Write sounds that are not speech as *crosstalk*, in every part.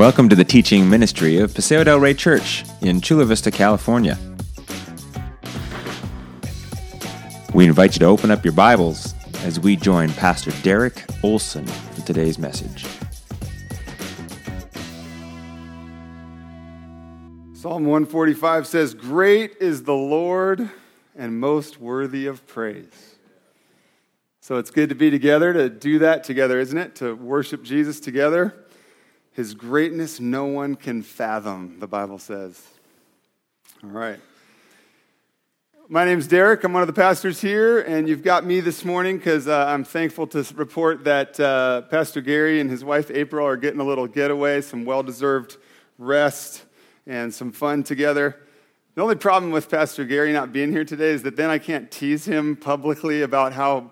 Welcome to the teaching ministry of Paseo del Rey Church in Chula Vista, California. We invite you to open up your Bibles as we join Pastor Derek Olson for today's message. Psalm 145 says, Great is the Lord and most worthy of praise. So it's good to be together, to do that together, isn't it? To worship Jesus together. His greatness no one can fathom, the Bible says. All right. My name's Derek. I'm one of the pastors here, and you've got me this morning because uh, I'm thankful to report that uh, Pastor Gary and his wife April are getting a little getaway, some well deserved rest, and some fun together. The only problem with Pastor Gary not being here today is that then I can't tease him publicly about how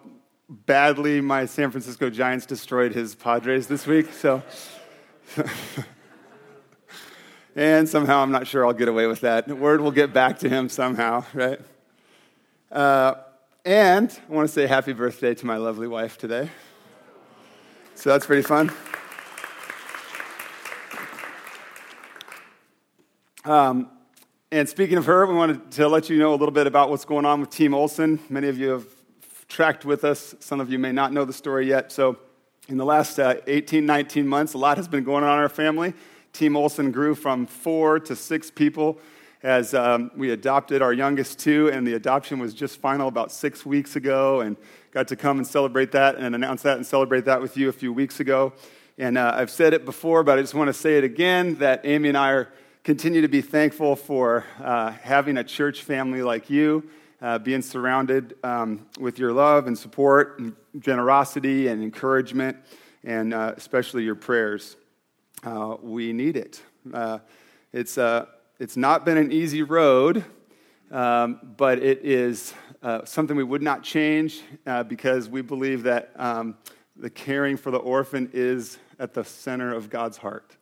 badly my San Francisco Giants destroyed his Padres this week. So, *laughs* and somehow I'm not sure I'll get away with that. Word will get back to him somehow, right? Uh, and I want to say happy birthday to my lovely wife today. So that's pretty fun. Um, and speaking of her, we wanted to let you know a little bit about what's going on with Team Olson. Many of you have tracked with us. Some of you may not know the story yet. So, in the last uh, 18, 19 months, a lot has been going on in our family. Team Olson grew from four to six people as um, we adopted our youngest two, and the adoption was just final about six weeks ago, and got to come and celebrate that and announce that and celebrate that with you a few weeks ago. And uh, I've said it before, but I just want to say it again that Amy and I are continue to be thankful for uh, having a church family like you uh, being surrounded um, with your love and support and generosity and encouragement, and uh, especially your prayers. Uh, we need it. Uh, it's, uh, it's not been an easy road, um, but it is uh, something we would not change because we believe that um, the caring for the orphan is at the center of God's heart.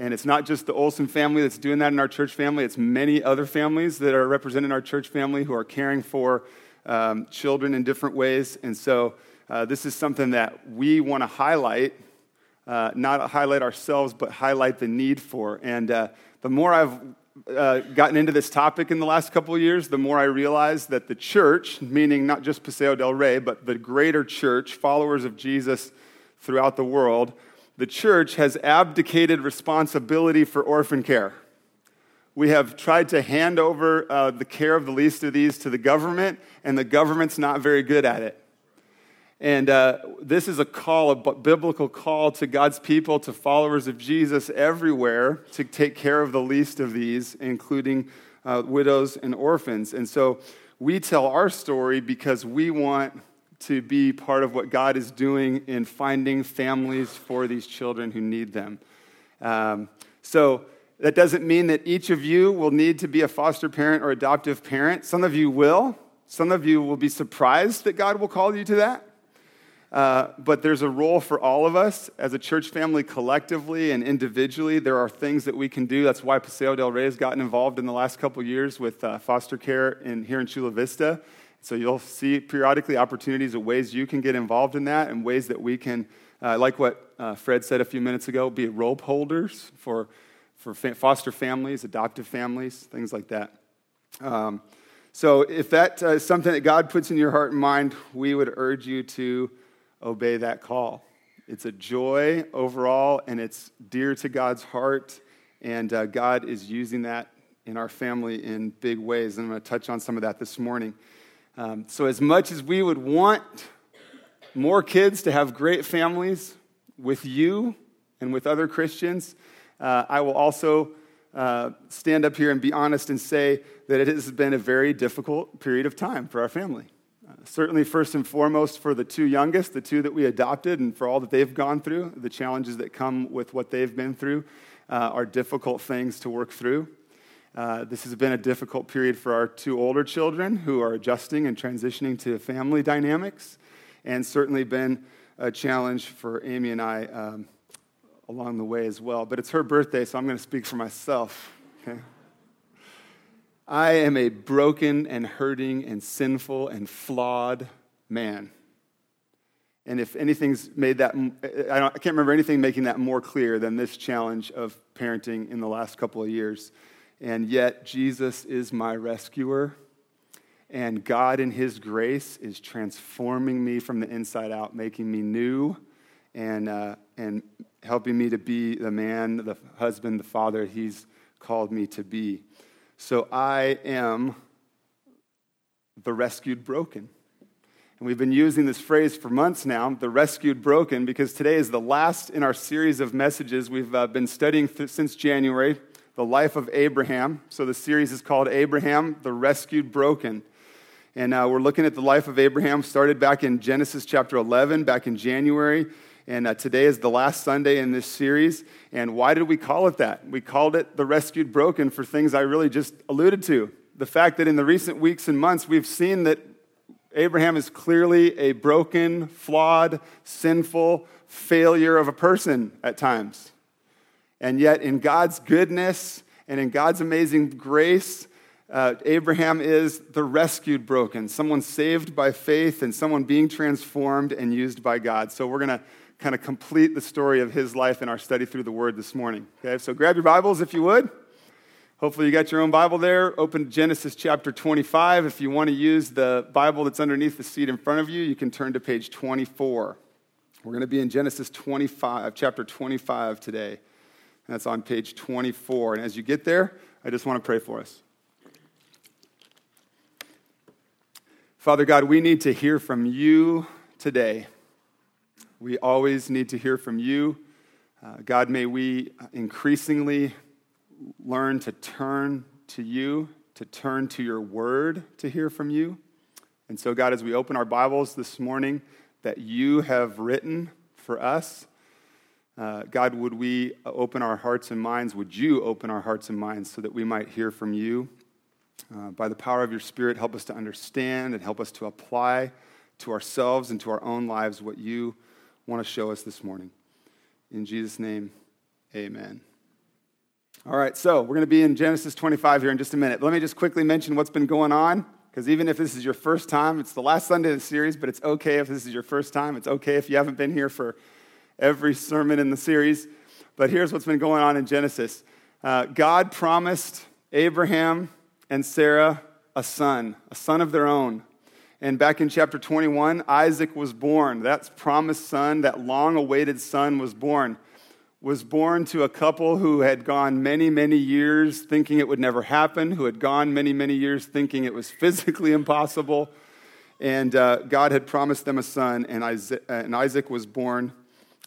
And it's not just the Olson family that's doing that in our church family, it's many other families that are represented in our church family who are caring for um, children in different ways. And so uh, this is something that we want to highlight, uh, not highlight ourselves, but highlight the need for. And uh, the more I've uh, gotten into this topic in the last couple of years, the more I realize that the church, meaning not just Paseo del Rey, but the greater church, followers of Jesus throughout the world, the church has abdicated responsibility for orphan care. We have tried to hand over uh, the care of the least of these to the government, and the government's not very good at it. And uh, this is a call, a biblical call to God's people, to followers of Jesus everywhere to take care of the least of these, including uh, widows and orphans. And so we tell our story because we want to be part of what God is doing in finding families for these children who need them. Um, so that doesn't mean that each of you will need to be a foster parent or adoptive parent. Some of you will. Some of you will be surprised that God will call you to that. Uh, but there's a role for all of us as a church family collectively and individually. There are things that we can do. That's why Paseo del Rey has gotten involved in the last couple years with uh, foster care in, here in Chula Vista. So you'll see periodically opportunities of ways you can get involved in that and ways that we can, uh, like what uh, Fred said a few minutes ago, be rope holders for, for fa- foster families, adoptive families, things like that. Um, so if that uh, is something that God puts in your heart and mind, we would urge you to obey that call. It's a joy overall, and it's dear to God's heart, and uh, God is using that in our family in big ways. And I'm going to touch on some of that this morning. Um, so, as much as we would want more kids to have great families with you and with other Christians, uh, I will also uh, stand up here and be honest and say that it has been a very difficult period of time for our family. Uh, certainly, first and foremost, for the two youngest, the two that we adopted, and for all that they've gone through, the challenges that come with what they've been through uh, are difficult things to work through. Uh, this has been a difficult period for our two older children who are adjusting and transitioning to family dynamics, and certainly been a challenge for Amy and I um, along the way as well. But it's her birthday, so I'm going to speak for myself. I am a broken and hurting and sinful and flawed man. And if anything's made that, I, I can't remember anything making that more clear than this challenge of parenting in the last couple of years. And yet, Jesus is my rescuer. And God, in His grace, is transforming me from the inside out, making me new, and, uh, and helping me to be the man, the husband, the father He's called me to be. So I am the rescued broken. And we've been using this phrase for months now, the rescued broken, because today is the last in our series of messages. We've uh, been studying th- since January the life of Abraham. So the series is called Abraham, the Rescued Broken. And uh, we're looking at the life of Abraham, started back in Genesis chapter 11, back in January. And uh, today is the last Sunday in this series. And why did we call it that? We called it the rescued broken for things I really just alluded to. The fact that in the recent weeks and months, we've seen that Abraham is clearly a broken, flawed, sinful failure of a person at times. And yet, in God's goodness and in God's amazing grace, uh, Abraham is the rescued broken, someone saved by faith and someone being transformed and used by God. So, we're going to kind of complete the story of his life in our study through the Word this morning. Okay, so grab your Bibles if you would. Hopefully, you got your own Bible there. Open Genesis chapter 25. If you want to use the Bible that's underneath the seat in front of you, you can turn to page 24. We're going to be in Genesis 25, chapter 25 today. That's on page 24. And as you get there, I just want to pray for us. Father God, we need to hear from you today. We always need to hear from you. Uh, God, may we increasingly learn to turn to you, to turn to your word to hear from you. And so, God, as we open our Bibles this morning that you have written for us, uh, God, would we open our hearts and minds? Would you open our hearts and minds so that we might hear from you? Uh, by the power of your Spirit, help us to understand and help us to apply to ourselves and to our own lives what you want to show us this morning. In Jesus' name, amen. All right, so we're going to be in Genesis 25 here in just a minute. Let me just quickly mention what's been going on, because even if this is your first time, it's the last Sunday of the series, but it's okay if this is your first time. It's okay if you haven't been here for every sermon in the series. But here's what's been going on in Genesis uh, God promised Abraham and Sarah a son, a son of their own. And back in chapter 21, Isaac was born. That promised son, that long awaited son, was born. Was born to a couple who had gone many, many years thinking it would never happen, who had gone many, many years thinking it was *laughs* physically impossible. And uh, God had promised them a son, and Isaac, and Isaac was born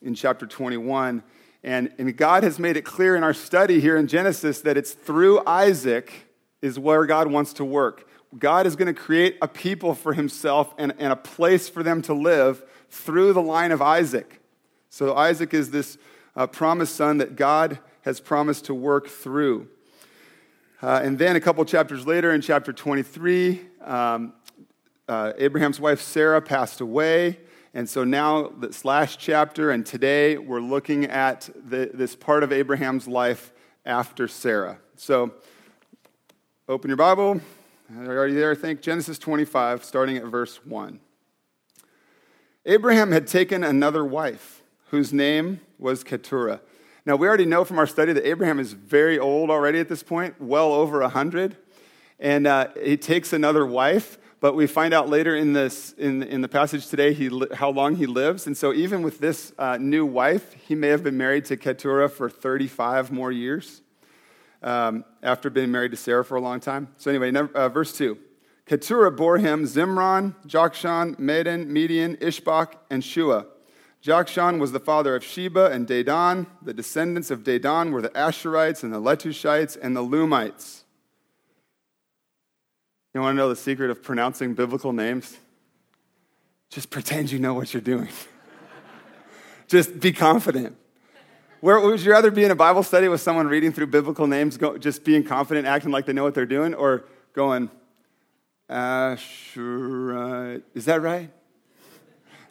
in chapter 21. And, and God has made it clear in our study here in Genesis that it's through Isaac is where God wants to work. God is going to create a people for himself and, and a place for them to live through the line of Isaac. So, Isaac is this uh, promised son that God has promised to work through. Uh, and then a couple chapters later, in chapter 23, um, uh, Abraham's wife Sarah passed away. And so now, this last chapter and today, we're looking at the, this part of Abraham's life after Sarah. So, open your Bible, are you there? I think Genesis 25, starting at verse 1. Abraham had taken another wife, whose name was Keturah. Now, we already know from our study that Abraham is very old already at this point, well over 100. And uh, he takes another wife, but we find out later in, this, in, in the passage today he, how long he lives. And so, even with this uh, new wife, he may have been married to Keturah for 35 more years um, after being married to Sarah for a long time. So, anyway, number, uh, verse 2. Keturah bore him Zimran, Jokshan, Medan, Midian, Ishbak, and Shuah. Jokshan was the father of Sheba and Dedan. The descendants of Dedan were the Ashurites and the Letushites and the Leummites. You want to know the secret of pronouncing biblical names? Just pretend you know what you're doing. *laughs* Just be confident. Where, would you rather be in a Bible study with someone reading through biblical names, go, just being confident, acting like they know what they're doing, or going, ah, Ashurite? Uh, is that right? *laughs*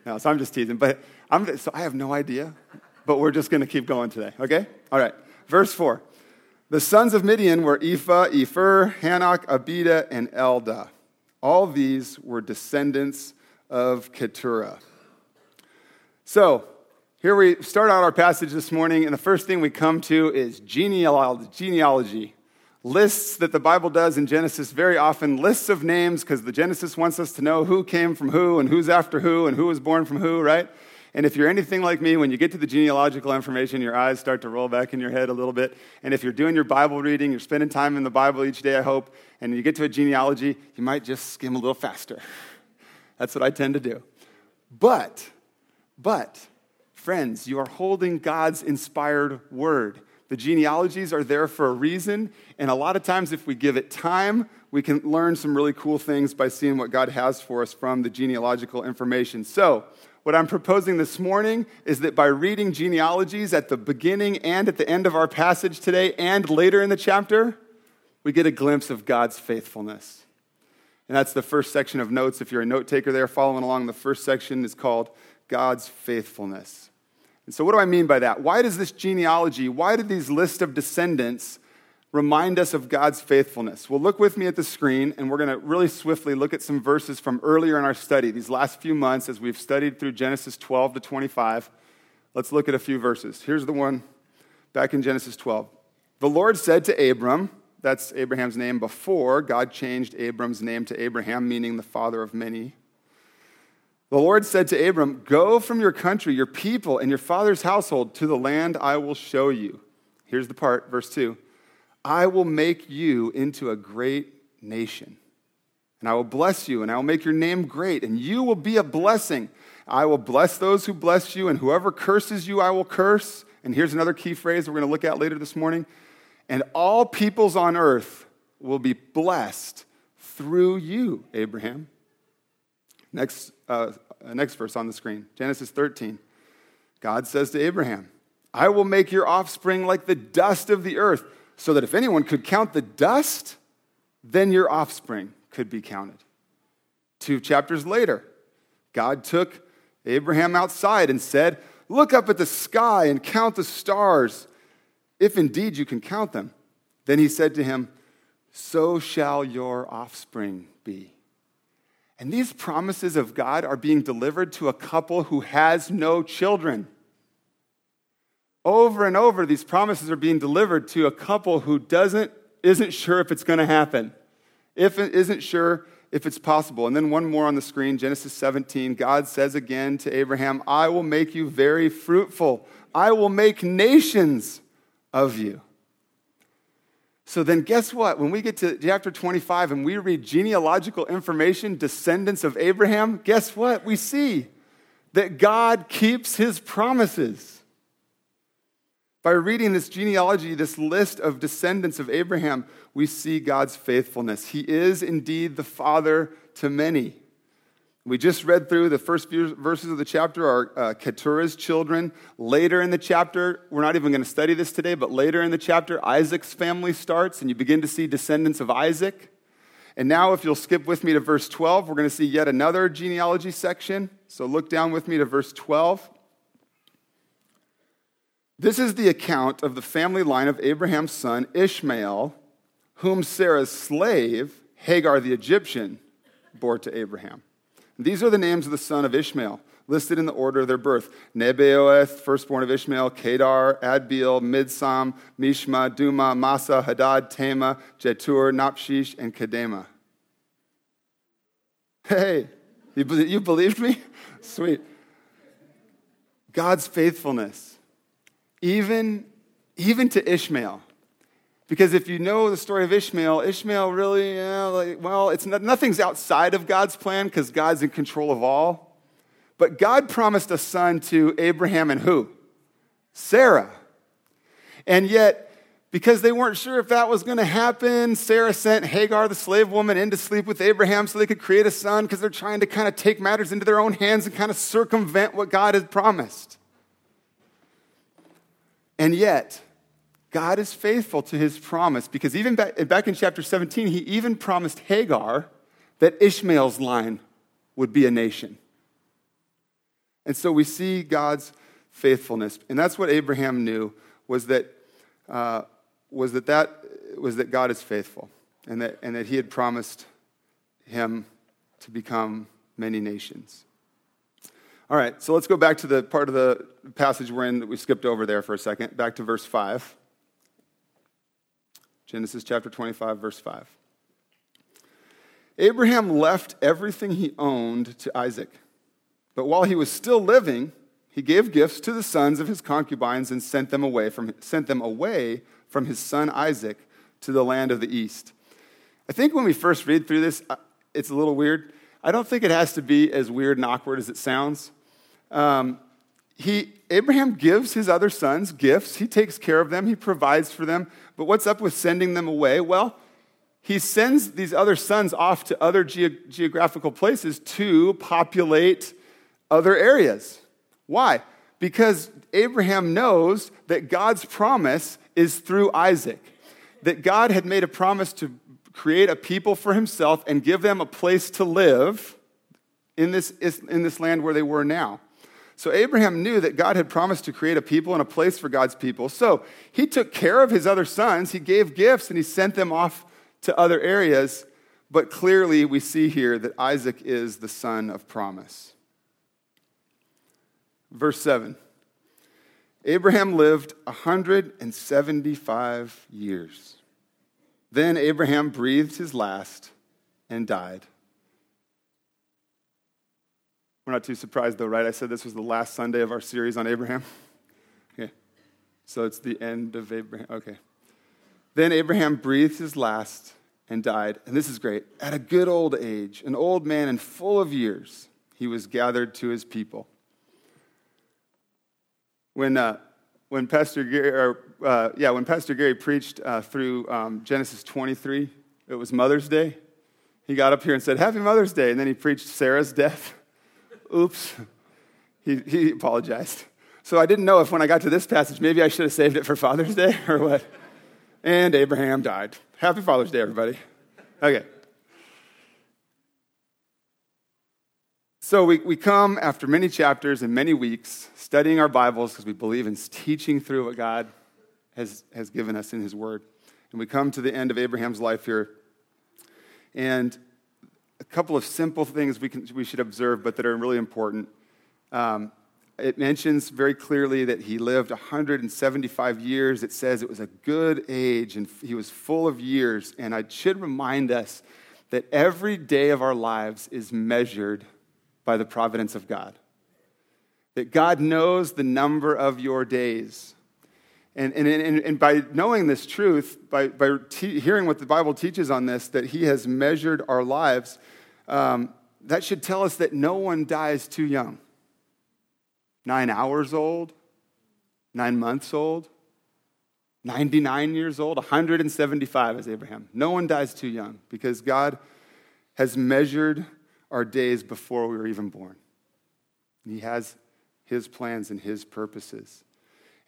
No, so I'm just teasing. But I'm, so I have no idea, but we're just going to keep going today, okay? All right. Verse 4. The sons of Midian were Ephah, Epher, Hanok, Abida, and Eldaah. All these were descendants of Keturah. So, here we start out our passage this morning, and the first thing we come to is genealogy. Lists that the Bible does in Genesis very often, lists of names, because the Genesis wants us to know who came from who and who's after who and who was born from who, right? And if you're anything like me, when you get to the genealogical information, your eyes start to roll back in your head a little bit. And if you're doing your Bible reading, you're spending time in the Bible each day, I hope, and you get to a genealogy, you might just skim a little faster. *laughs* That's what I tend to do. But, but, friends, you are holding God's inspired word. The genealogies are there for a reason, and a lot of times, if we give it time, we can learn some really cool things by seeing what God has for us from the genealogical information. So, what I'm proposing this morning is that by reading genealogies at the beginning and at the end of our passage today and later in the chapter, we get a glimpse of God's faithfulness. And that's the first section of notes. If you're a note taker there following along, the first section is called God's faithfulness. And so, what do I mean by that? Why does this genealogy, why did these list of descendants remind us of God's faithfulness? Well, look with me at the screen, and we're going to really swiftly look at some verses from earlier in our study, these last few months as we've studied through Genesis 12 to 25. Let's look at a few verses. Here's the one back in Genesis 12. The Lord said to Abram, that's Abraham's name before God changed Abram's name to Abraham, meaning the father of many. The Lord said to Abram, Go from your country, your people, and your father's household to the land I will show you. Here's the part, verse 2 I will make you into a great nation. And I will bless you, and I will make your name great, and you will be a blessing. I will bless those who bless you, and whoever curses you, I will curse. And here's another key phrase we're going to look at later this morning. And all peoples on earth will be blessed through you, Abraham. Next, uh, next verse on the screen Genesis 13. God says to Abraham, I will make your offspring like the dust of the earth so that if anyone could count the dust, then your offspring could be counted. Two chapters later, God took Abraham outside and said, Look up at the sky and count the stars, if indeed you can count them. Then he said to him, So shall your offspring be. And these promises of God are being delivered to a couple who has no children. Over and over, these promises are being delivered to a couple who doesn't, isn't sure if it's going to happen, if it isn't sure if it's possible. And then one more on the screen, Genesis 17. God says again to Abraham, I will make you very fruitful. I will make nations of you. So then, guess what? When we get to chapter 25 and we read genealogical information, descendants of Abraham, guess what? We see that God keeps his promises. By reading this genealogy, this list of descendants of Abraham, we see God's faithfulness. He is indeed the father to many. We just read through the first few verses of the chapter are uh, Keturah's children. Later in the chapter, we're not even going to study this today, but later in the chapter, Isaac's family starts, and you begin to see descendants of Isaac. And now, if you'll skip with me to verse 12, we're going to see yet another genealogy section. So look down with me to verse 12. This is the account of the family line of Abraham's son, Ishmael, whom Sarah's slave, Hagar the Egyptian, bore to Abraham. These are the names of the son of Ishmael, listed in the order of their birth Nebaioth, firstborn of Ishmael, Kedar, Adbeel, Mibsam, Mishma, Dumah, Massa, Hadad, Tema, Jetur, Napshish, and Kedemah. Hey, you, you believed me? *laughs* Sweet. God's faithfulness even, even to Ishmael. Because if you know the story of Ishmael, Ishmael really, like, well, it's not, nothing's outside of God's plan because God's in control of all. But God promised a son to Abraham and who? Sarah. And yet, because they weren't sure if that was going to happen, Sarah sent Hagar, the slave woman, in to sleep with Abraham so they could create a son because they're trying to kind of take matters into their own hands and kind of circumvent what God had promised. And yet, God is faithful to his promise because even back, in chapter 17, he even promised Hagar that Ishmael's line would be a nation. And so we see God's faithfulness. And that's what Abraham knew was that, uh, was that, that, was that God is faithful and that, and that he had promised him to become many nations. All right, so let's go back to the part of the passage we're in that we skipped over there for a second, back to verse 5. Genesis chapter 25, verse 5. Abraham left everything he owned to Isaac. But while he was still living, he gave gifts to the sons of his concubines and sent them away from, sent them away from his son Isaac to the land of the east. I think when we first read through this, uh, it's a little weird. I don't think it has to be as weird and awkward as it sounds. Um, he, Abraham gives his other sons gifts. He takes care of them, he provides for them. But what's up with sending them away? Well, he sends these other sons off to other ge- geographical places to populate other areas. Why? Because Abraham knows that God's promise is through Isaac, that God had made a promise to create a people for himself and give them a place to live in this, in this land where they were now. So Abraham knew that God had promised to create a people and a place for God's people. So he took care of his other sons, he gave gifts, and he sent them off to other areas. But clearly, we see here that Isaac is the son of promise. Verse 7 Abraham lived 175 years. Then Abraham breathed his last and died. We're not too surprised, though, right? I said this was the last Sunday of our series on Abraham. *laughs* Okay. So it's the end of Abraham. Okay. Then Abraham breathed his last and died. And this is great. At a good old age, an old man and full of years, he was gathered to his people. When, uh, when Pastor Gary, or, uh, yeah, when Pastor Gary preached uh, through um, Genesis 23, it was Mother's Day. He got up here and said, Happy Mother's Day. And then he preached Sarah's death. *laughs* Oops. He, he apologized. So I didn't know if when I got to this passage, maybe I should have saved it for Father's Day *laughs* or what. And Abraham died. Happy Father's Day, everybody. Okay. So we, we come after many chapters and many weeks studying our Bibles because we believe in teaching through what God has, has given us in His Word. And we come to the end of Abraham's life here. And a couple of simple things we, can, we should observe, but that are really important. Um, it mentions very clearly that he lived 175 years. It says it was a good age and he was full of years. And I should remind us that every day of our lives is measured by the providence of God. That God knows the number of your days. And, and, and, and by knowing this truth, by, by te- hearing what the Bible teaches on this, that He has measured our lives, um, that should tell us that no one dies too young. Nine hours old, nine months old, 99 years old, 175 as Abraham. No one dies too young because God has measured our days before we were even born. He has His plans and His purposes.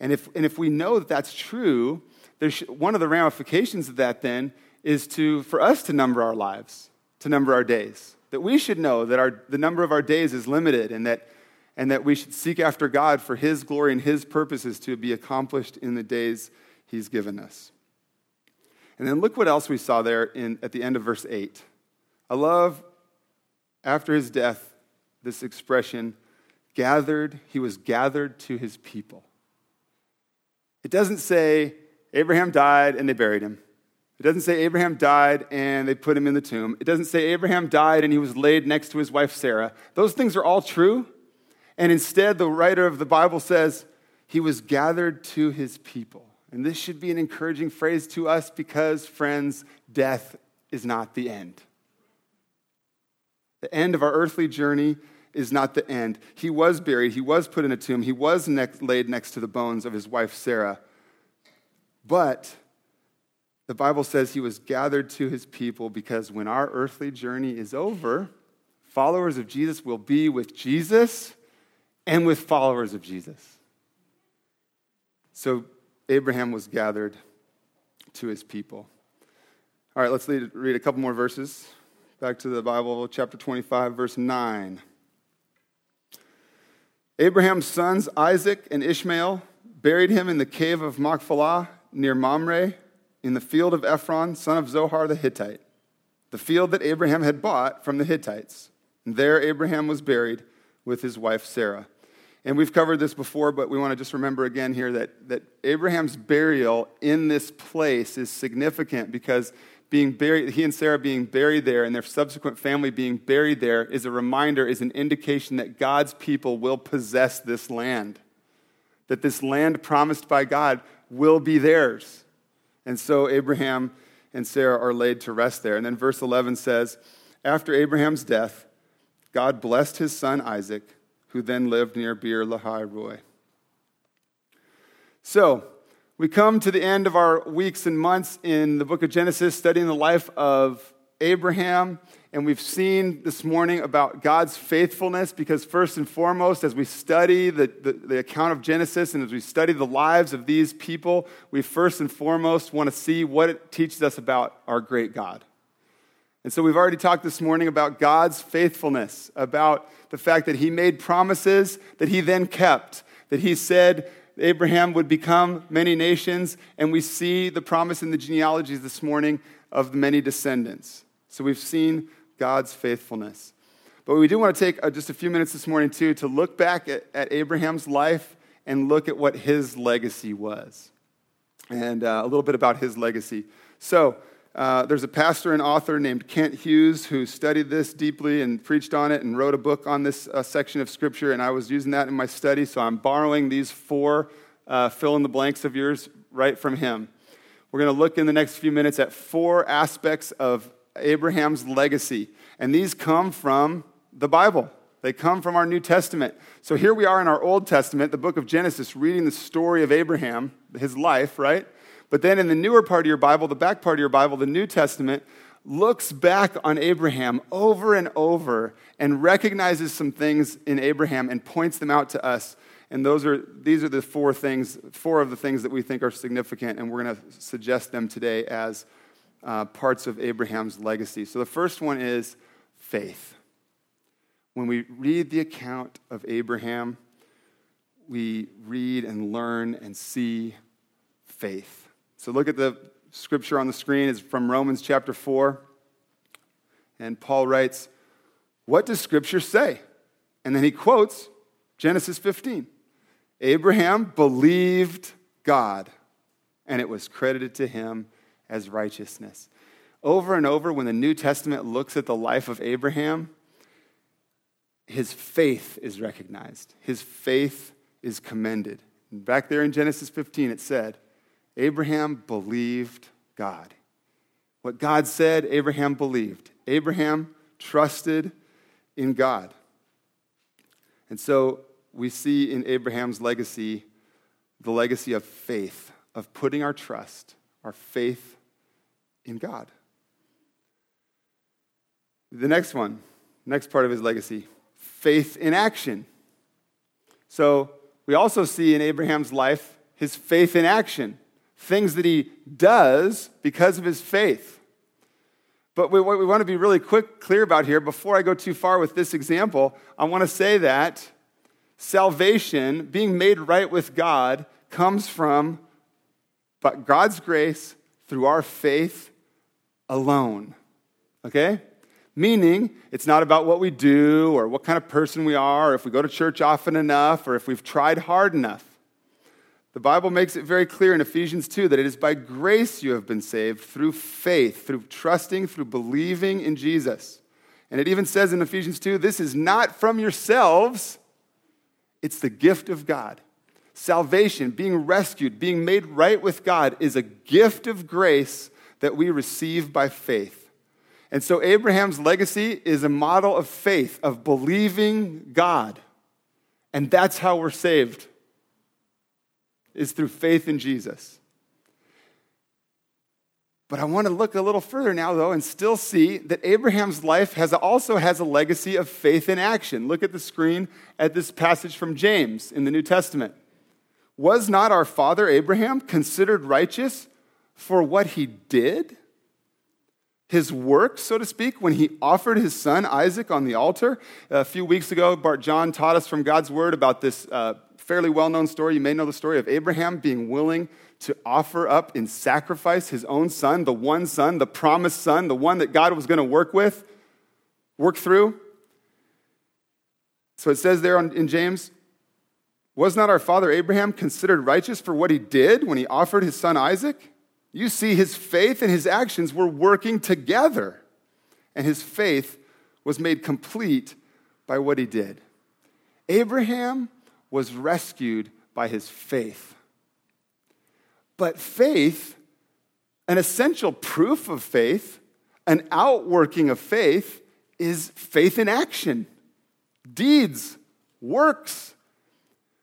And if, and if we know that that's true, there's, one of the ramifications of that then is to, for us to number our lives, to number our days. That we should know that our, the number of our days is limited and that, and that we should seek after God for His glory and His purposes to be accomplished in the days He's given us. And then look what else we saw there in, at the end of verse 8. I love after his death, this expression, gathered, he was gathered to his people. It doesn't say Abraham died and they buried him. It doesn't say Abraham died and they put him in the tomb. It doesn't say Abraham died and he was laid next to his wife Sarah. Those things are all true. And instead, the writer of the Bible says he was gathered to his people. And this should be an encouraging phrase to us because, friends, death is not the end. The end of our earthly journey is not the end. He was buried, he was put in a tomb, he was next, laid next to the bones of his wife Sarah. But the Bible says he was gathered to his people because when our earthly journey is over, followers of Jesus will be with Jesus and with followers of Jesus. So Abraham was gathered to his people. All right, let's read a couple more verses. Back to the Bible, chapter 25, verse 9. Abraham's sons, Isaac and Ishmael, buried him in the cave of Machpelah near Mamre in the field of Ephron, son of Zohar the Hittite, the field that Abraham had bought from the Hittites. And there Abraham was buried with his wife Sarah. And we've covered this before, but we want to just remember again here that, that Abraham's burial in this place is significant because being buried, he and Sarah being buried there and their subsequent family being buried there is a reminder, is an indication that God's people will possess this land. That this land promised by God will be theirs. And so Abraham and Sarah are laid to rest there. And then verse 11 says, After Abraham's death, God blessed his son Isaac who then lived near Beer Lahai Roi. So, we come to the end of our weeks and months in the book of Genesis, studying the life of Abraham. And we've seen this morning about God's faithfulness because, first and foremost, as we study the, the, the, account of Genesis and as we study the lives of these people, we first and foremost want to see what it teaches us about our great God. And so we've already talked this morning about God's faithfulness, about the fact that he made promises that he then kept, that he said Abraham would become many nations, and we see the promise in the genealogies this morning of the many descendants. So we've seen God's faithfulness. But we do want to take uh, just a few minutes this morning, too, to look back at, at Abraham's life and look at what his legacy was, and uh, a little bit about his legacy. So, uh, there's a pastor and author named Kent Hughes who studied this deeply and preached on it and wrote a book on this uh, section of Scripture, and I was using that in my study, so I'm borrowing these four uh, fill in the blanks of yours right from him. We're going to look in the next few minutes at four aspects of Abraham's legacy, and these come from the Bible. They come from our New Testament. So here we are in our Old Testament, the book of Genesis, reading the story of Abraham, his life, right? But then in the newer part of your Bible, the back part of your Bible, the New Testament, looks back on Abraham over and over and recognizes some things in Abraham and points them out to us. And those are, these are the four things, four of the things that we think are significant, and we're going to suggest them today as uh, parts of Abraham's legacy. So the first one is faith. When we read the account of Abraham, we read and learn and see faith. So look at the scripture on the screen. It's from Romans chapter 4. And Paul writes, What does scripture say? And then he quotes Genesis 15. Abraham believed God, and it was credited to him as righteousness. Over and over, when the New Testament looks at the life of Abraham, his faith is recognized, his faith is commended. Back there in Genesis 15, it said, Abraham believed God. What God said, Abraham believed. Abraham trusted in God. And so we see in Abraham's legacy the legacy of faith, of putting our trust, our faith in God. The next one, next part of his legacy, faith in action. So we also see in Abraham's life his faith in action things that he does because of his faith. But what we want to be really quick, clear about here, before I go too far with this example, I want to say that salvation, being made right with God, comes from but God's grace through our faith alone. Okay? Meaning, it's not about what we do or what kind of person we are, or if we go to church often enough, or if we've tried hard enough. The Bible makes it very clear in Ephesians 2 that it is by grace you have been saved through faith, through trusting, through believing in Jesus. And it even says in Ephesians 2 this is not from yourselves, it's the gift of God. Salvation, being rescued, being made right with God, is a gift of grace that we receive by faith. And so Abraham's legacy is a model of faith, of believing God. And that's how we're saved is through faith in Jesus. But I want to look a little further now, though, and still see that Abraham's life has also has a legacy of faith in action. Look at the screen at this passage from James in the New Testament. Was not our father Abraham considered righteous for what he did? His work, so to speak, when he offered his son Isaac on the altar. A few weeks ago, Bart John taught us from God's word about this uh, fairly well known story. You may know the story of Abraham being willing to offer up in sacrifice his own son, the one son, the promised son, the one that God was going to work with, work through. So it says there in James, was not our father Abraham considered righteous for what he did when he offered his son Isaac? You see, his faith and his actions were working together, and his faith was made complete by what he did. Abraham was rescued by his faith. But faith, an essential proof of faith, an outworking of faith, is faith in action, deeds, works.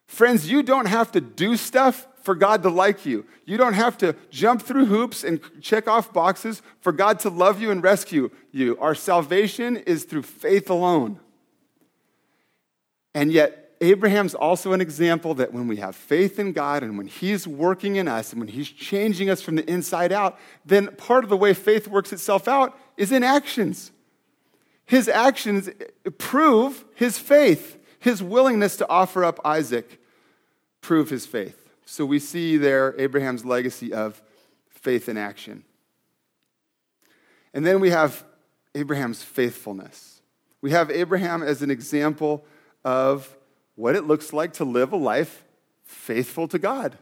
Friends, you don't have to do stuff for God to like you. You don't have to jump through hoops and check off boxes for God to love you and rescue you. Our salvation is through faith alone. And yet, Abraham's also an example that when we have faith in God and when He's working in us and when He's changing us from the inside out, then part of the way faith works itself out is in actions. His actions prove his faith, his willingness to offer up Isaac prove his faith. So we see there Abraham's legacy of faith in action. And then we have Abraham's faithfulness. We have Abraham as an example of what it looks like to live a life faithful to God,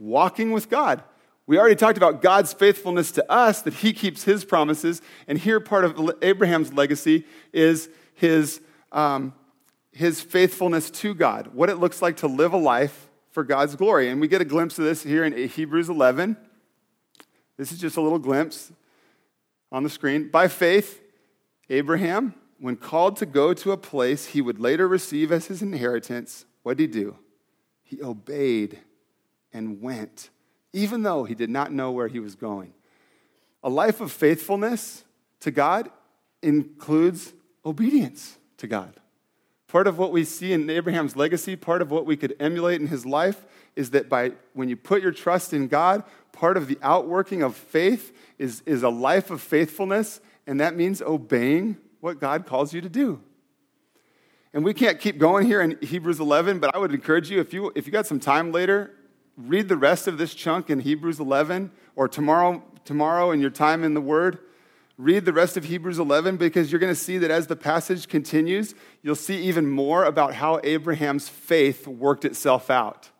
walking with God. We already talked about God's faithfulness to us, that he keeps his promises. And here, part of Abraham's legacy is his, um, his faithfulness to God, what it looks like to live a life for God's glory. And we get a glimpse of this here in Hebrews 11. This is just a little glimpse on the screen. By faith, Abraham, when called to go to a place he would later receive as his inheritance, what did he do? He obeyed and went, even though he did not know where he was going. A life of faithfulness to God includes obedience to God. Part of what we see in Abraham's legacy, part of what we could emulate in his life, is that by when you put your trust in God, part of the outworking of faith is, is a life of faithfulness, and that means obeying what God calls you to do. And we can't keep going here in Hebrews 11, but I would encourage you, if you, if you got some time later, read the rest of this chunk in Hebrews 11, or tomorrow, tomorrow in your time in the Word. Read the rest of Hebrews 11 because you're going to see that as the passage continues, you'll see even more about how Abraham's faith worked itself out.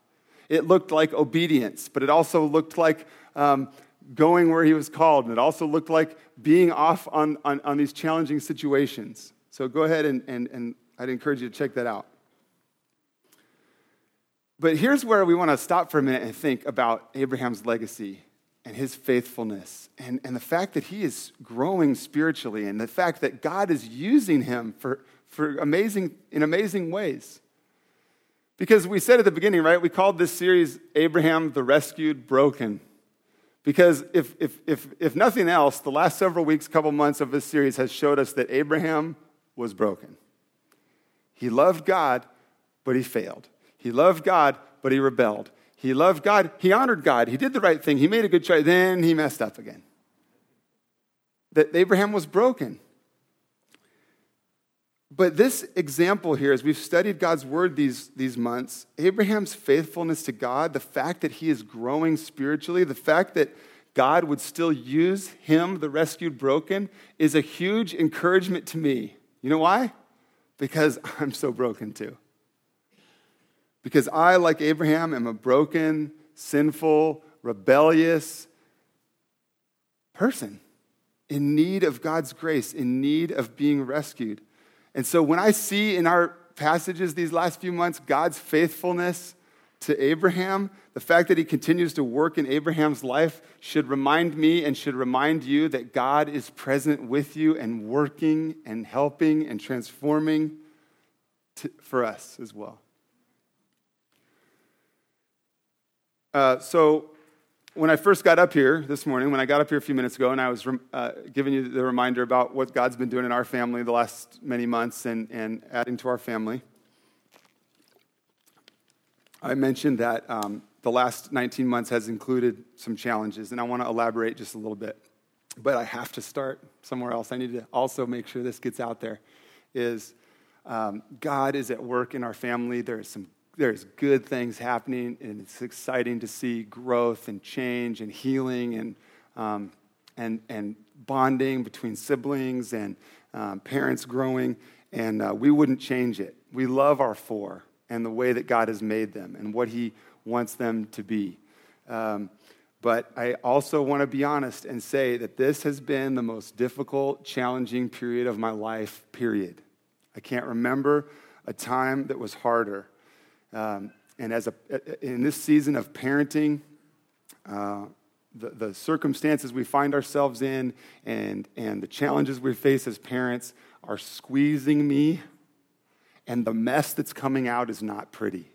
It looked like obedience, but it also looked like um, going where he was called, and it also looked like being off on, on, on these challenging situations. So go ahead and, and, and I'd encourage you to check that out. But here's where we want to stop for a minute and think about Abraham's legacy and his faithfulness and, and the fact that he is growing spiritually and the fact that God is using him for, for amazing, in amazing ways. Because we said at the beginning, right, we called this series Abraham the Rescued Broken. Because if, if, if, if nothing else, the last several weeks, couple months of this series has showed us that Abraham was broken. He loved God, but he failed. He loved God, but he rebelled. He loved God, he honored God, he did the right thing, he made a good choice, then he messed up again. That Abraham was broken. But this example here, as we've studied God's word these, these months, Abraham's faithfulness to God, the fact that he is growing spiritually, the fact that God would still use him, the rescued broken, is a huge encouragement to me. You know why? Because *laughs* I'm so broken too. Because I, like Abraham, am a broken, sinful, rebellious person in need of God's grace, in need of being rescued. And so when I see in our passages these last few months God's faithfulness to Abraham, the fact that he continues to work in Abraham's life should remind me and should remind you that God is present with you and working and helping and transforming to, for us as well. Uh, so, when I first got up here this morning, when I got up here a few minutes ago, and I was uh, giving you the reminder about what God's been doing in our family the last many months and, and adding to our family, I mentioned that um, the last 19 months has included some challenges, and I want to elaborate just a little bit. But I have to start somewhere else. I need to also make sure this gets out there. Is um, God is at work in our family. There is some there's good things happening, and it's exciting to see growth and change and healing and, um, and, and bonding between siblings and um, parents growing, and uh, we wouldn't change it We love our four and the way that God has made them and what He wants them to be. Um, but I also want to be honest and say that this has been the most difficult, challenging period of my life, period. I can't remember a time that was harder. Um, and as a, in this season of parenting, uh, the, the circumstances we find ourselves in and, and the challenges we face as parents are squeezing me, and the mess that's coming out is not pretty.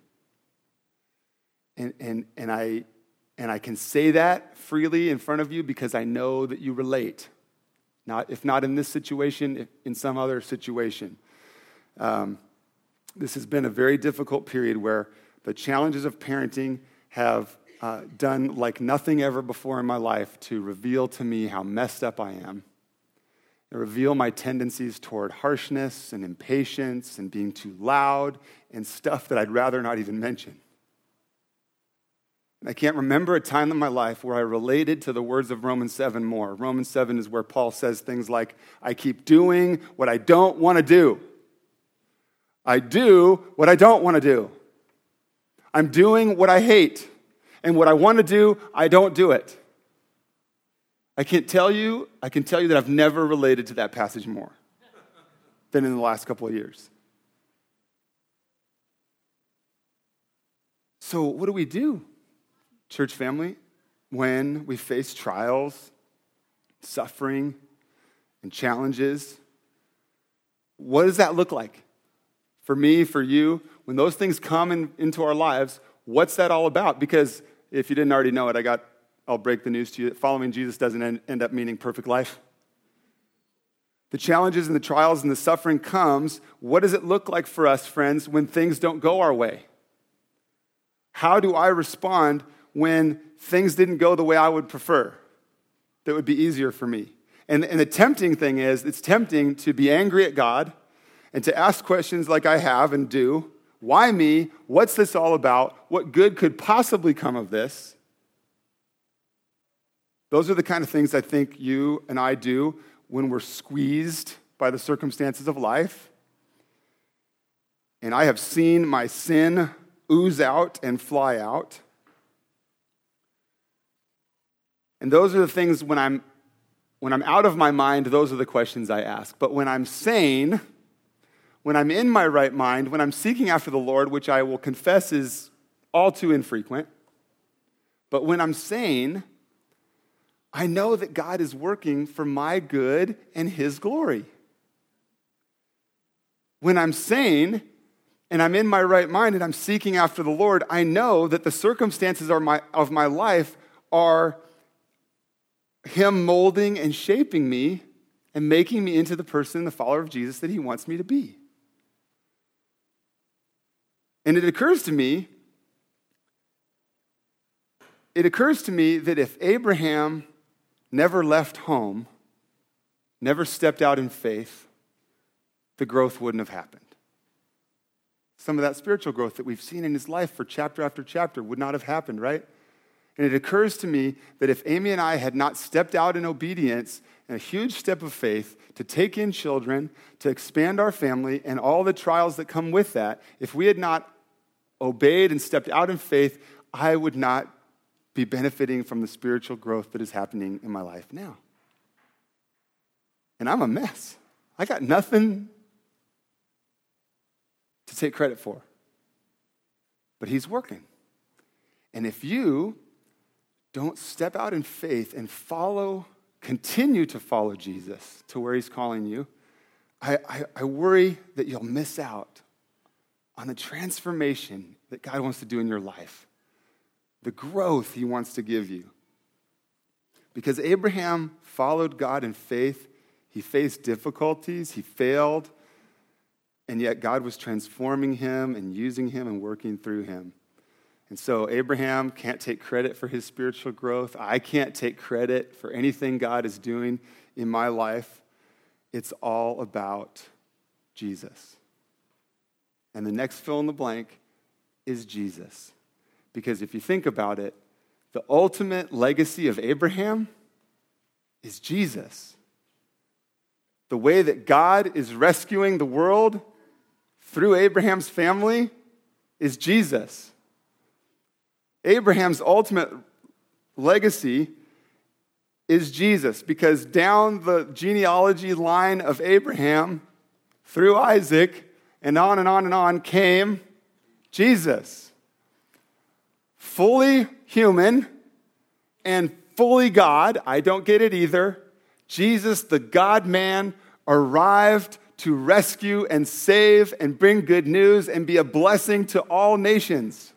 And, and, and, I, and I can say that freely in front of you because I know that you relate. Not, if not in this situation, in some other situation. Um, this has been a very difficult period where the challenges of parenting have uh, done like nothing ever before in my life to reveal to me how messed up I am. and reveal my tendencies toward harshness and impatience and being too loud and stuff that I'd rather not even mention. I can't remember a time in my life where I related to the words of Romans 7 more. Romans 7 is where Paul says things like, I keep doing what I don't want to do. I do what I don't want to do. I'm doing what I hate. And what I want to do, I don't do it. I can't tell you, I can tell you that I've never related to that passage more than in the last couple of years. So, what do we do, church family, when we face trials, suffering, and challenges? What does that look like? For me, for you, when those things come in, into our lives, what's that all about? Because if you didn't already know it, I got, I'll break the news to you that following Jesus doesn't end, end up meaning perfect life. The challenges and the trials and the suffering comes. What does it look like for us, friends, when things don't go our way? How do I respond when things didn't go the way I would prefer? That would be easier for me. And, and the tempting thing is, it's tempting to be angry at God and to ask questions like I have and do why me? What's this all about? What good could possibly come of this? Those are the kind of things I think you and I do when we're squeezed by the circumstances of life. And I have seen my sin ooze out and fly out. And those are the things when I'm when I'm out of my mind, those are the questions I ask. But when I'm sane, when I'm in my right mind, when I'm seeking after the Lord, which I will confess is all too infrequent, but when I'm sane, I know that God is working for my good and His glory. When I'm sane and I'm in my right mind and I'm seeking after the Lord, I know that the circumstances of my, of my life are Him molding and shaping me and making me into the person, the follower of Jesus that He wants me to be. And it occurs to me, it occurs to me that if Abraham never left home, never stepped out in faith, the growth wouldn't have happened. Some of that spiritual growth that we've seen in his life for chapter after chapter would not have happened, right? And it occurs to me that if Amy and I had not stepped out in obedience and a huge step of faith to take in children, to expand our family, and all the trials that come with that, if we had not obeyed and stepped out in faith, I would not be benefiting from the spiritual growth that is happening in my life now. And I'm a mess. I got nothing to take credit for. But He's working. And if you don't step out in faith and follow, continue to follow Jesus to where He's calling you, I, I, I worry that you'll miss out on the transformation that God wants to do in your life, the growth He wants to give you. Because Abraham followed God in faith, he faced difficulties, he failed, and yet God was transforming him and using him and working through him. And so Abraham can't take credit for his spiritual growth. I can't take credit for anything God is doing in my life. It's all about Jesus. And the next fill in the blank is Jesus. Because if you think about it, the ultimate legacy of Abraham is Jesus. The way that God is rescuing the world through Abraham's family is Jesus. Abraham's ultimate legacy is Jesus because down the genealogy line of Abraham through Isaac and on and on and on came Jesus. Fully human and fully God. I don't get it either. Jesus, the God man, arrived to rescue and save and bring good news and be a blessing to all nations.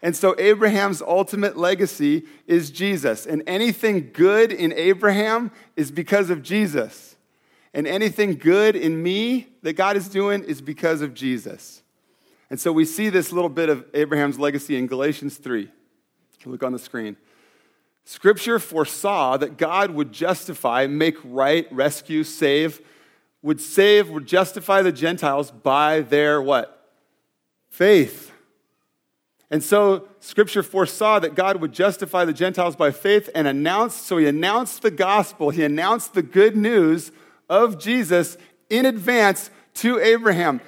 And so Abraham's ultimate legacy is Jesus. And anything good in Abraham is because of Jesus. And anything good in me that God is doing is because of Jesus. And so we see this little bit of Abraham's legacy in Galatians 3. Look on the screen. Scripture foresaw that God would justify, make right, rescue, save, would save, would justify the Gentiles by their what? Faith. And so scripture foresaw that God would justify the Gentiles by faith and announced, so he announced the gospel, he announced the good news of Jesus in advance to Abraham.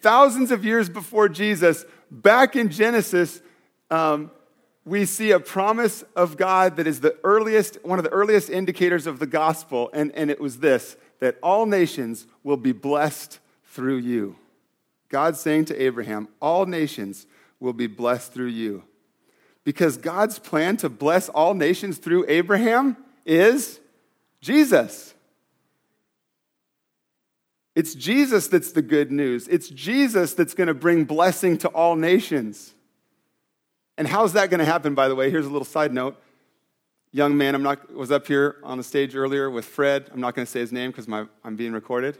Thousands of years before Jesus, back in Genesis, um, we see a promise of God that is the earliest, one of the earliest indicators of the gospel, and, and it was this that all nations will be blessed through you. God saying to Abraham, All nations will be blessed through you. Because God's plan to bless all nations through Abraham is Jesus. It's Jesus that's the good news. It's Jesus that's going to bring blessing to all nations. And how's that going to happen, by the way? Here's a little side note. Young man, I'm not, was up here on the stage earlier with Fred. I'm not going to say his name because I'm being recorded.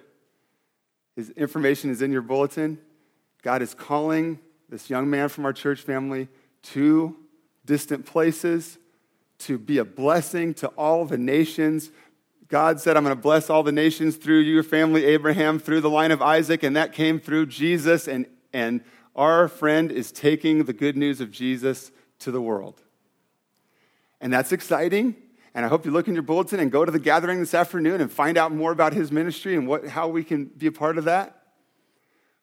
His information is in your bulletin. God is calling this young man from our church family to distant places to be a blessing to all the nations. God said, I'm going to bless all the nations through your family, Abraham, through the line of Isaac, and that came through Jesus. And, and our friend is taking the good news of Jesus to the world. And that's exciting. And I hope you look in your bulletin and go to the gathering this afternoon and find out more about his ministry and what, how we can be a part of that.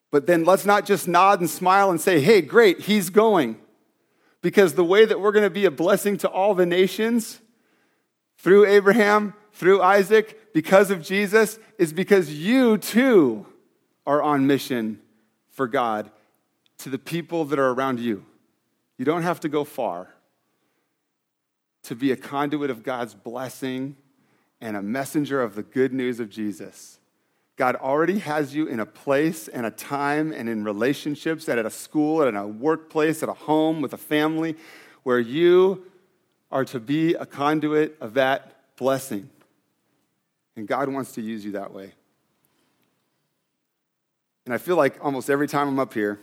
But then let's not just nod and smile and say, hey, great, he's going. Because the way that we're going to be a blessing to all the nations through Abraham, through Isaac, because of Jesus, is because you too are on mission for God to the people that are around you. You don't have to go far to be a conduit of God's blessing and a messenger of the good news of Jesus. God already has you in a place and a time and in relationships and at a school and a workplace, at a home, with a family, where you are to be a conduit of that blessing. And God wants to use you that way. And I feel like almost every time I'm up here,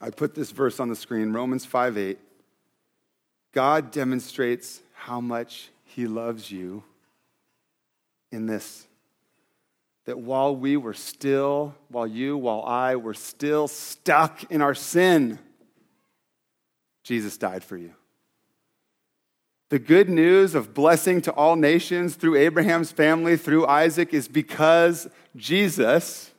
I put this verse on the screen Romans 5 8. God demonstrates how much he loves you in this that while we were still, while you, while I were still stuck in our sin, Jesus died for you. The good news of blessing to all nations through Abraham's family, through Isaac, is because Jesus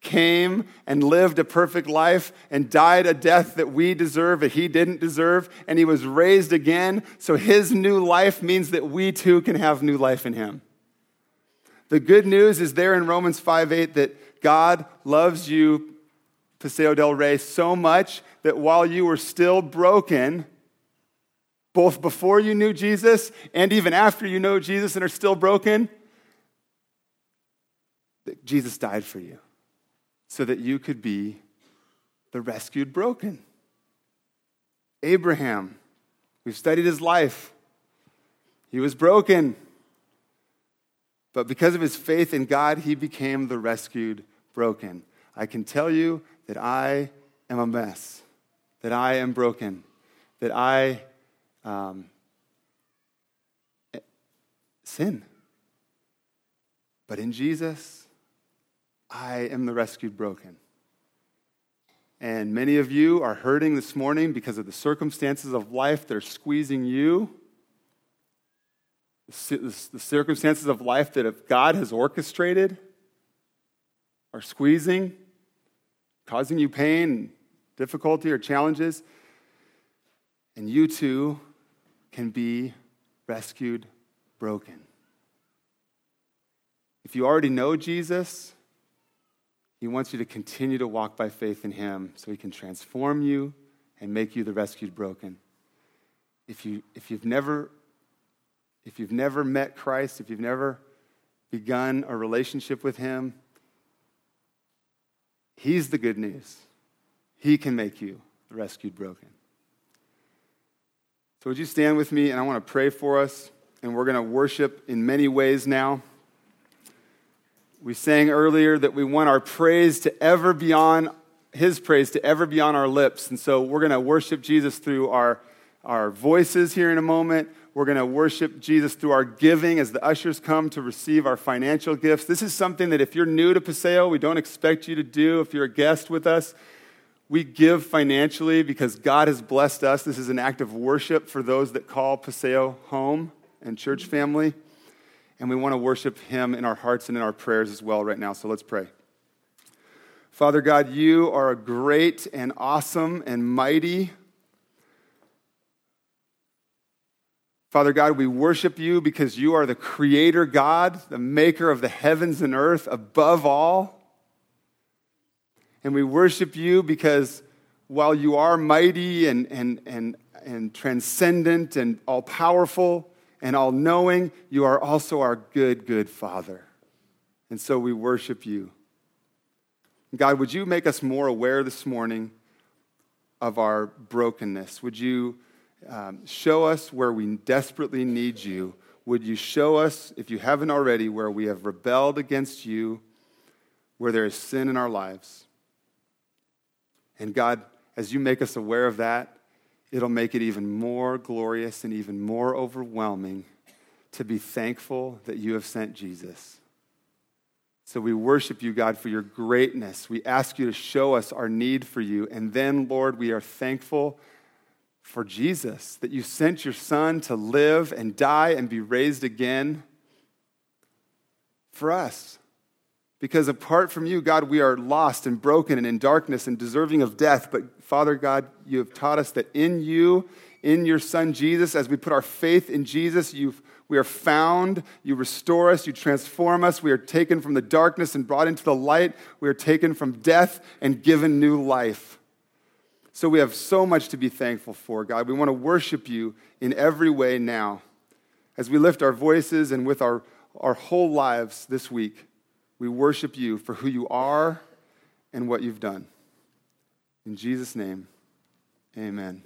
came and lived a perfect life and died a death that we deserve, that he didn't deserve, and he was raised again. So his new life means that we too can have new life in him. The good news is there in Romans 5 8 that God loves you, Paseo del Rey, so much that while you were still broken, both before you knew Jesus and even after you know Jesus and are still broken, that Jesus died for you so that you could be the rescued broken. Abraham, we've studied his life. He was broken. But because of his faith in God, he became the rescued broken. I can tell you that I am a mess, that I am broken, that I um, sin. But in Jesus, I am the rescued broken. And many of you are hurting this morning because of the circumstances of life that are squeezing you the circumstances of life that God has orchestrated are squeezing, causing you pain, difficulty, or challenges. And you too can be rescued, broken. If you already know Jesus, he wants you to continue to walk by faith in him so he can transform you and make you the rescued broken. If, you, if, you've never, if you've never met Christ, if you've never begun a relationship with him, he's the good news. He can make you the rescued broken. So, would you stand with me? And I want to pray for us. And we're going to worship in many ways now. We sang earlier that we want our praise to ever be on, His praise to ever be on our lips. And so we're going to worship Jesus through our, our voices here in a moment. We're going to worship Jesus through our giving as the ushers come to receive our financial gifts. This is something that if you're new to Paseo, we don't expect you to do. If you're a guest with us, we give financially because God has blessed us. This is an act of worship for those that call Paseo home and church family. And we want to worship Him in our hearts and in our prayers as well right now. So let's pray. Father God, you are a great and awesome and mighty. Father God, we worship you because you are the creator God, the maker of the heavens and earth above all. And we worship you because while you are mighty and, and, and, and transcendent and all powerful, and all knowing, you are also our good, good Father. And so we worship you. God, would you make us more aware this morning of our brokenness? Would you um, show us where we desperately need you? Would you show us, if you haven't already, where we have rebelled against you, where there is sin in our lives? And God, as you make us aware of that, it'll make it even more glorious and even more overwhelming to be thankful that you have sent Jesus. So we worship you, God, for your greatness. We ask you to show us our need for you. And then, Lord, we are thankful for Jesus, that you sent your Son to live and die and be raised again for us. Because apart from you, God, we are lost and broken and in darkness and deserving of death. But Father God, you have taught us that in you, in your Son Jesus, as we put our faith in Jesus, you've we are found, you restore us, you transform us. We are taken from the darkness and brought into the light. We are taken from death and given new life. So we have so much to be thankful for, God. We want to worship you in every way now. As we lift our voices and with our, our whole lives this week, we worship you for who you are and what you've done. In Jesus' name, amen.